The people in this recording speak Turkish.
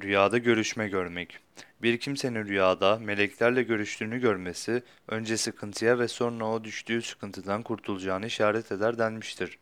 Rüyada görüşme görmek. Bir kimsenin rüyada meleklerle görüştüğünü görmesi, önce sıkıntıya ve sonra o düştüğü sıkıntıdan kurtulacağını işaret eder denmiştir.